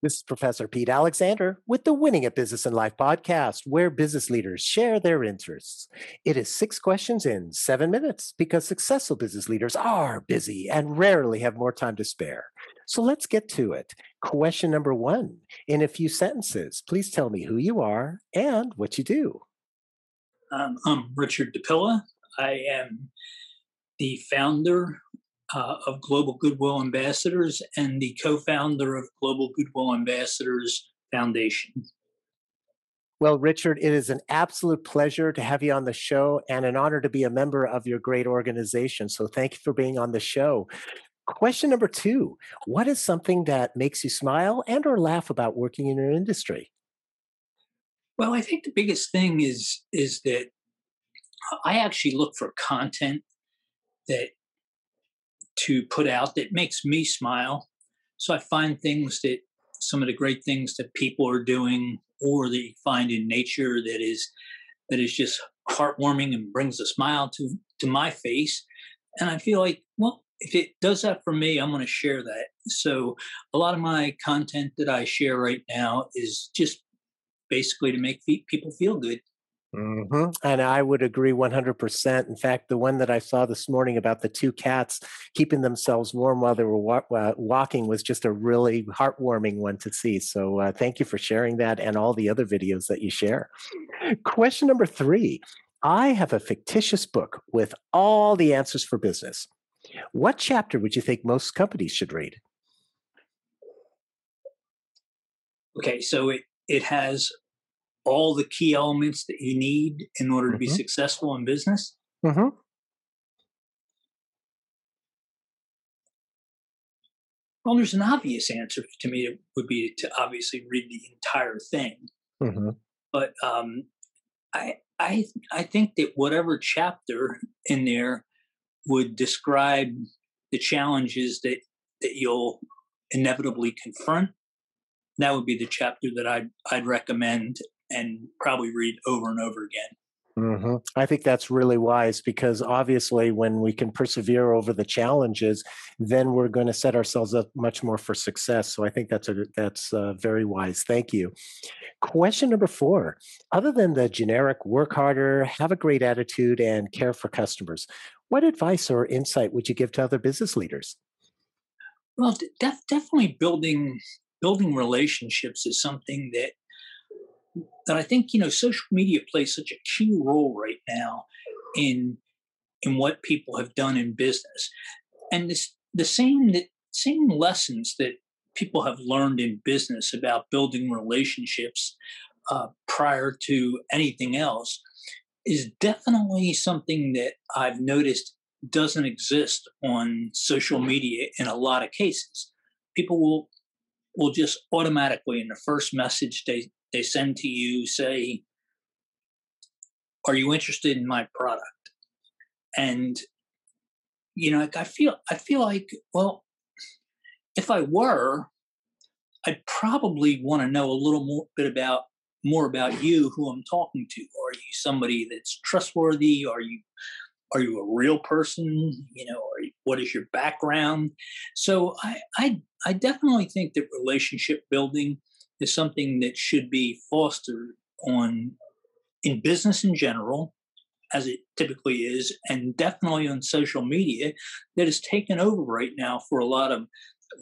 This is Professor Pete Alexander with the Winning at Business and Life podcast, where business leaders share their interests. It is six questions in seven minutes because successful business leaders are busy and rarely have more time to spare. So let's get to it. Question number one In a few sentences, please tell me who you are and what you do. Um, I'm Richard DiPilla. I am the founder uh, of Global Goodwill Ambassadors and the co founder of Global Goodwill Ambassadors Foundation. Well, Richard, it is an absolute pleasure to have you on the show and an honor to be a member of your great organization. So thank you for being on the show. Question number two What is something that makes you smile and or laugh about working in your industry? Well, I think the biggest thing is is that I actually look for content that to put out that makes me smile. So I find things that some of the great things that people are doing or that you find in nature that is that is just heartwarming and brings a smile to to my face. And I feel like, well, if it does that for me, I'm going to share that. So a lot of my content that I share right now is just basically to make people feel good. Mm-hmm. And I would agree 100%. In fact, the one that I saw this morning about the two cats keeping themselves warm while they were wa- uh, walking was just a really heartwarming one to see. So uh, thank you for sharing that and all the other videos that you share. Question number three I have a fictitious book with all the answers for business. What chapter would you think most companies should read? Okay, so it, it has all the key elements that you need in order to mm-hmm. be successful in business? Mm-hmm. Well, there's an obvious answer to me. It would be to obviously read the entire thing. Mm-hmm. But um, I, I, I think that whatever chapter in there would describe the challenges that that you'll inevitably confront, that would be the chapter that I'd I'd recommend and probably read over and over again. Mm-hmm. I think that's really wise because obviously, when we can persevere over the challenges, then we're going to set ourselves up much more for success. So I think that's a that's uh, very wise. Thank you. Question number four: Other than the generic "work harder, have a great attitude, and care for customers," what advice or insight would you give to other business leaders? Well, def- definitely building building relationships is something that that I think you know social media plays such a key role right now in in what people have done in business, and this the same the same lessons that people have learned in business about building relationships uh, prior to anything else is definitely something that I've noticed doesn't exist on social media in a lot of cases. People will will just automatically in the first message they they send to you say, "Are you interested in my product?" And you know, I feel I feel like, well, if I were, I'd probably want to know a little more bit about more about you, who I'm talking to. Are you somebody that's trustworthy? Are you are you a real person? You know, what is your background? So I, I I definitely think that relationship building is something that should be fostered on in business in general as it typically is and definitely on social media that is taken over right now for a lot of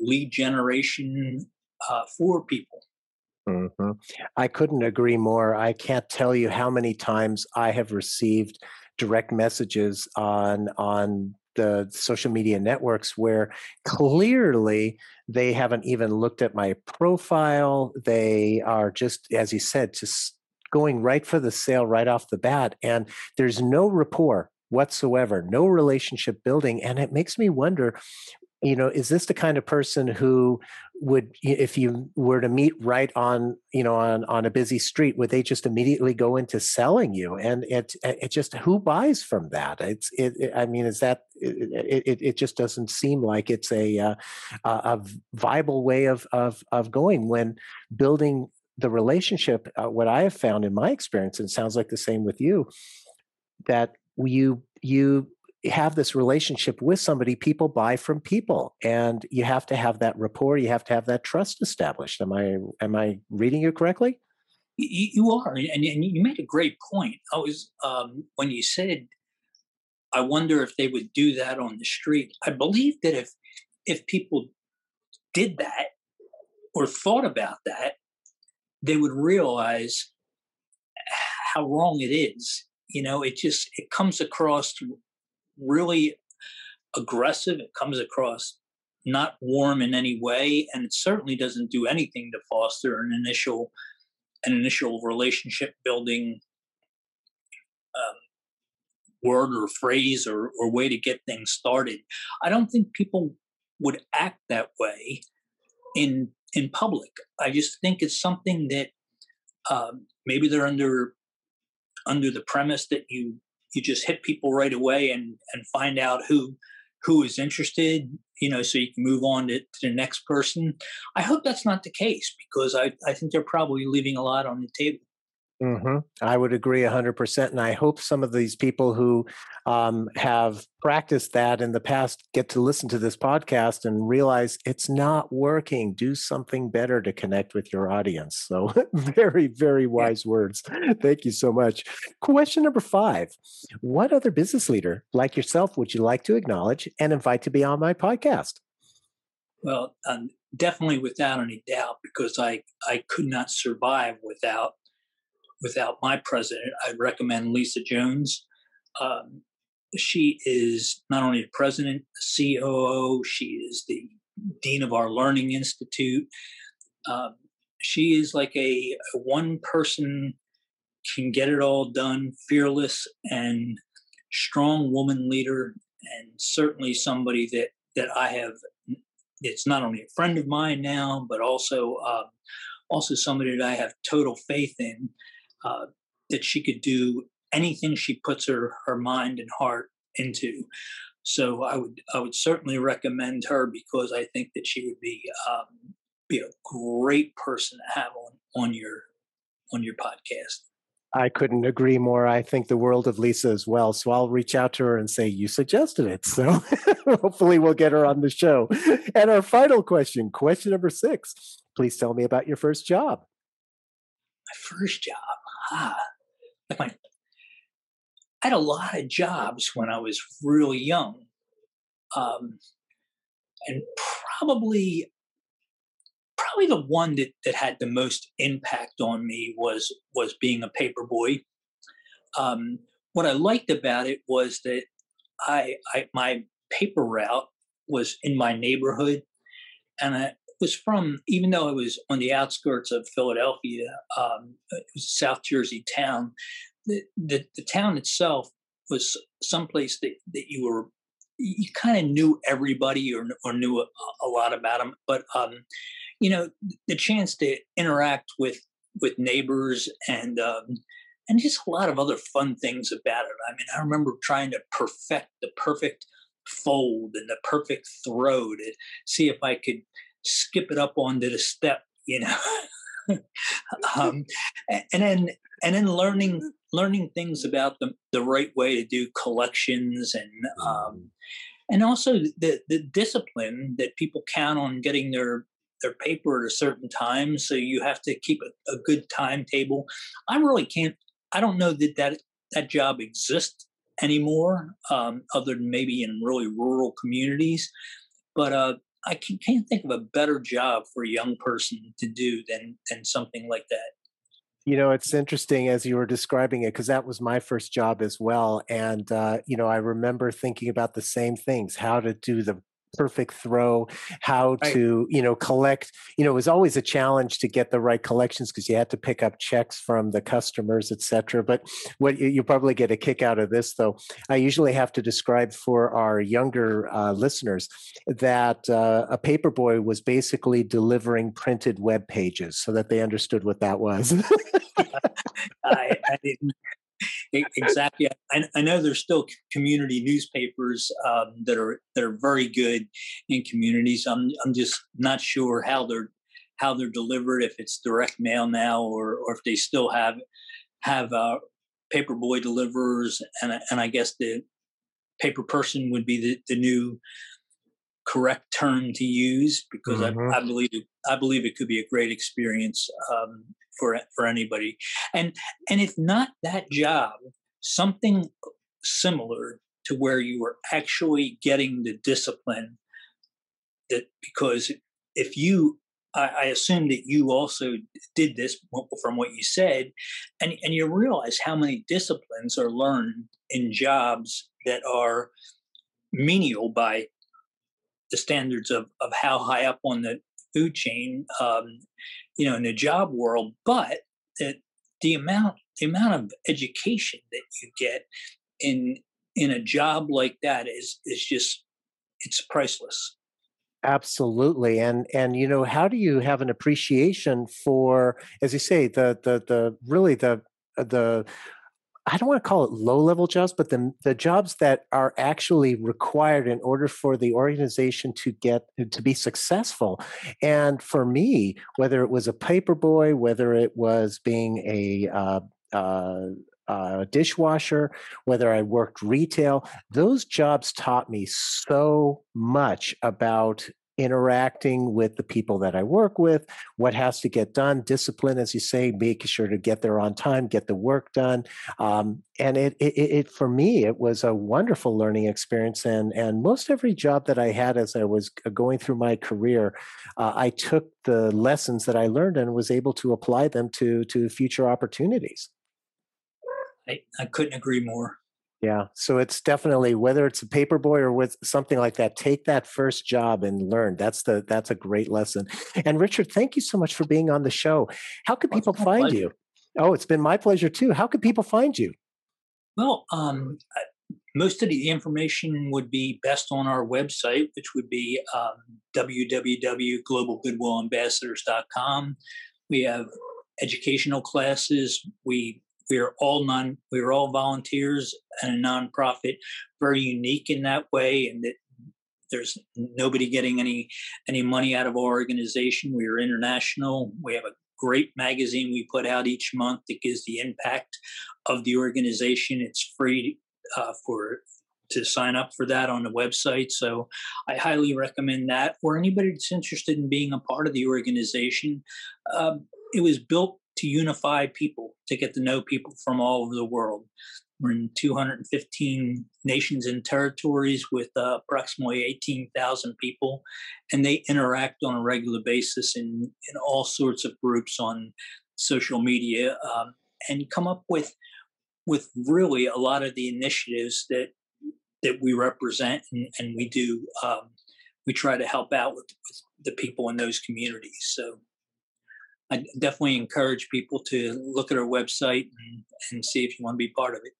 lead generation uh, for people mm-hmm. i couldn't agree more i can't tell you how many times i have received direct messages on on the social media networks where clearly they haven't even looked at my profile. They are just, as you said, just going right for the sale right off the bat. And there's no rapport whatsoever, no relationship building. And it makes me wonder you know is this the kind of person who would if you were to meet right on you know on on a busy street would they just immediately go into selling you? And it it just who buys from that? It's it, it i mean is that it, it, it just doesn't seem like it's a uh, a viable way of of of going when building the relationship uh, what i have found in my experience and sounds like the same with you that you you have this relationship with somebody, people buy from people, and you have to have that rapport. You have to have that trust established. Am I am I reading you correctly? You, you are, and, you made a great point. I was um, when you said, "I wonder if they would do that on the street." I believe that if if people did that or thought about that, they would realize how wrong it is. You know, it just it comes across really aggressive. It comes across not warm in any way, and it certainly doesn't do anything to foster an initial an initial relationship building um, word or phrase or, or way to get things started. I don't think people would act that way in in public. I just think it's something that um, maybe they're under under the premise that you you just hit people right away and and find out who who is interested you know so you can move on to, to the next person. I hope that's not the case because i i think they're probably leaving a lot on the table Mm-hmm. I would agree 100%. And I hope some of these people who um, have practiced that in the past get to listen to this podcast and realize it's not working. Do something better to connect with your audience. So, very, very wise words. Thank you so much. Question number five What other business leader like yourself would you like to acknowledge and invite to be on my podcast? Well, um, definitely without any doubt, because I, I could not survive without without my president. I'd recommend Lisa Jones. Um, she is not only the president, the COO, she is the dean of our Learning Institute. Um, she is like a, a one person can get it all done, fearless and strong woman leader, and certainly somebody that that I have. It's not only a friend of mine now, but also um, also somebody that I have total faith in uh, that she could do anything she puts her her mind and heart into. So I would I would certainly recommend her because I think that she would be um, be a great person to have on on your on your podcast. I couldn't agree more. I think the world of Lisa as well. So I'll reach out to her and say, You suggested it. So hopefully we'll get her on the show. And our final question, question number six. Please tell me about your first job. My first job ah, like my, I had a lot of jobs when I was really young. Um, and probably probably the one that, that had the most impact on me was was being a paper boy. Um, what I liked about it was that I, I my paper route was in my neighborhood, and I, was from, even though it was on the outskirts of Philadelphia, um, it was a South Jersey town, the, the, the town itself was someplace that, that you were, you kind of knew everybody or, or knew a, a lot about them. But, um, you know, the chance to interact with, with neighbors and, um, and just a lot of other fun things about it. I mean, I remember trying to perfect the perfect fold and the perfect throw to see if I could skip it up onto the step, you know. um, and then and then learning learning things about the the right way to do collections and um, and also the the discipline that people count on getting their their paper at a certain time so you have to keep a, a good timetable i really can't i don't know that that that job exists anymore um, other than maybe in really rural communities but uh, I can't think of a better job for a young person to do than than something like that. You know, it's interesting as you were describing it because that was my first job as well, and uh, you know, I remember thinking about the same things: how to do the perfect throw, how right. to, you know, collect. You know, it was always a challenge to get the right collections because you had to pick up checks from the customers, et cetera. But what you, you, probably get a kick out of this, though, I usually have to describe for our younger uh, listeners that uh, a paperboy was basically delivering printed web pages so that they understood what that was. I, I, didn't exactly. I, I, know there's still community newspapers um, that are that are very good in communities. I'm I'm just not sure how they're how they're delivered. If it's direct mail now, or or if they still have have uh, paperboy deliverers, and and I guess the paper person would be the, the new correct term to use because mm-hmm. I, I, believe it, I believe it could be a great experience um, for for anybody. And and if not that job, something similar to where you were actually getting the discipline that because if you I, I assume that you also did this from what you said, and and you realize how many disciplines are learned in jobs that are menial by the standards of of how high up on the food chain, um, you know, in the job world, but that the amount the amount of education that you get in in a job like that is is just it's priceless. Absolutely and and you know how do you have an appreciation for as you say the the the really the the I don't want to call it low level jobs, but the the jobs that are actually required in order for the organization to get to be successful. And for me, whether it was a paper boy, whether it was being a uh, uh, uh, dishwasher, whether I worked retail, those jobs taught me so much about interacting with the people that I work with, what has to get done, discipline, as you say, making sure to get there on time, get the work done. Um, and it, it, it, for me, it was a wonderful learning experience. And, and most every job that I had as I was going through my career, uh, I took the lessons that I learned and was able to apply them to, to future opportunities. I, I couldn't agree more. Yeah. So it's definitely whether it's a paper boy or with something like that, take that first job and learn. That's the that's a great lesson. And Richard, thank you so much for being on the show. How could people find pleasure. you? Oh, it's been my pleasure too. How could people find you? Well, um, most of the information would be best on our website, which would be um, www.globalgoodwillambassadors.com. We have educational classes. We we are all non we are all volunteers and a nonprofit, very unique in that way, and that there's nobody getting any any money out of our organization. We are international. We have a great magazine we put out each month that gives the impact of the organization. It's free uh, for to sign up for that on the website. So I highly recommend that. for anybody that's interested in being a part of the organization, um, it was built to unify people, to get to know people from all over the world. We're in 215 nations and territories with uh, approximately 18,000 people, and they interact on a regular basis in, in all sorts of groups on social media um, and come up with with really a lot of the initiatives that that we represent and, and we do. Um, we try to help out with, with the people in those communities. So I definitely encourage people to look at our website and, and see if you want to be part of it.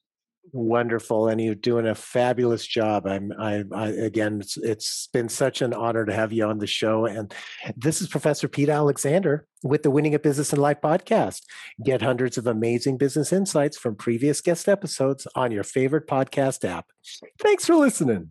Wonderful, and you're doing a fabulous job. I'm, I, I again, it's, it's been such an honor to have you on the show. And this is Professor Pete Alexander with the Winning at Business and Life podcast. Get hundreds of amazing business insights from previous guest episodes on your favorite podcast app. Thanks for listening.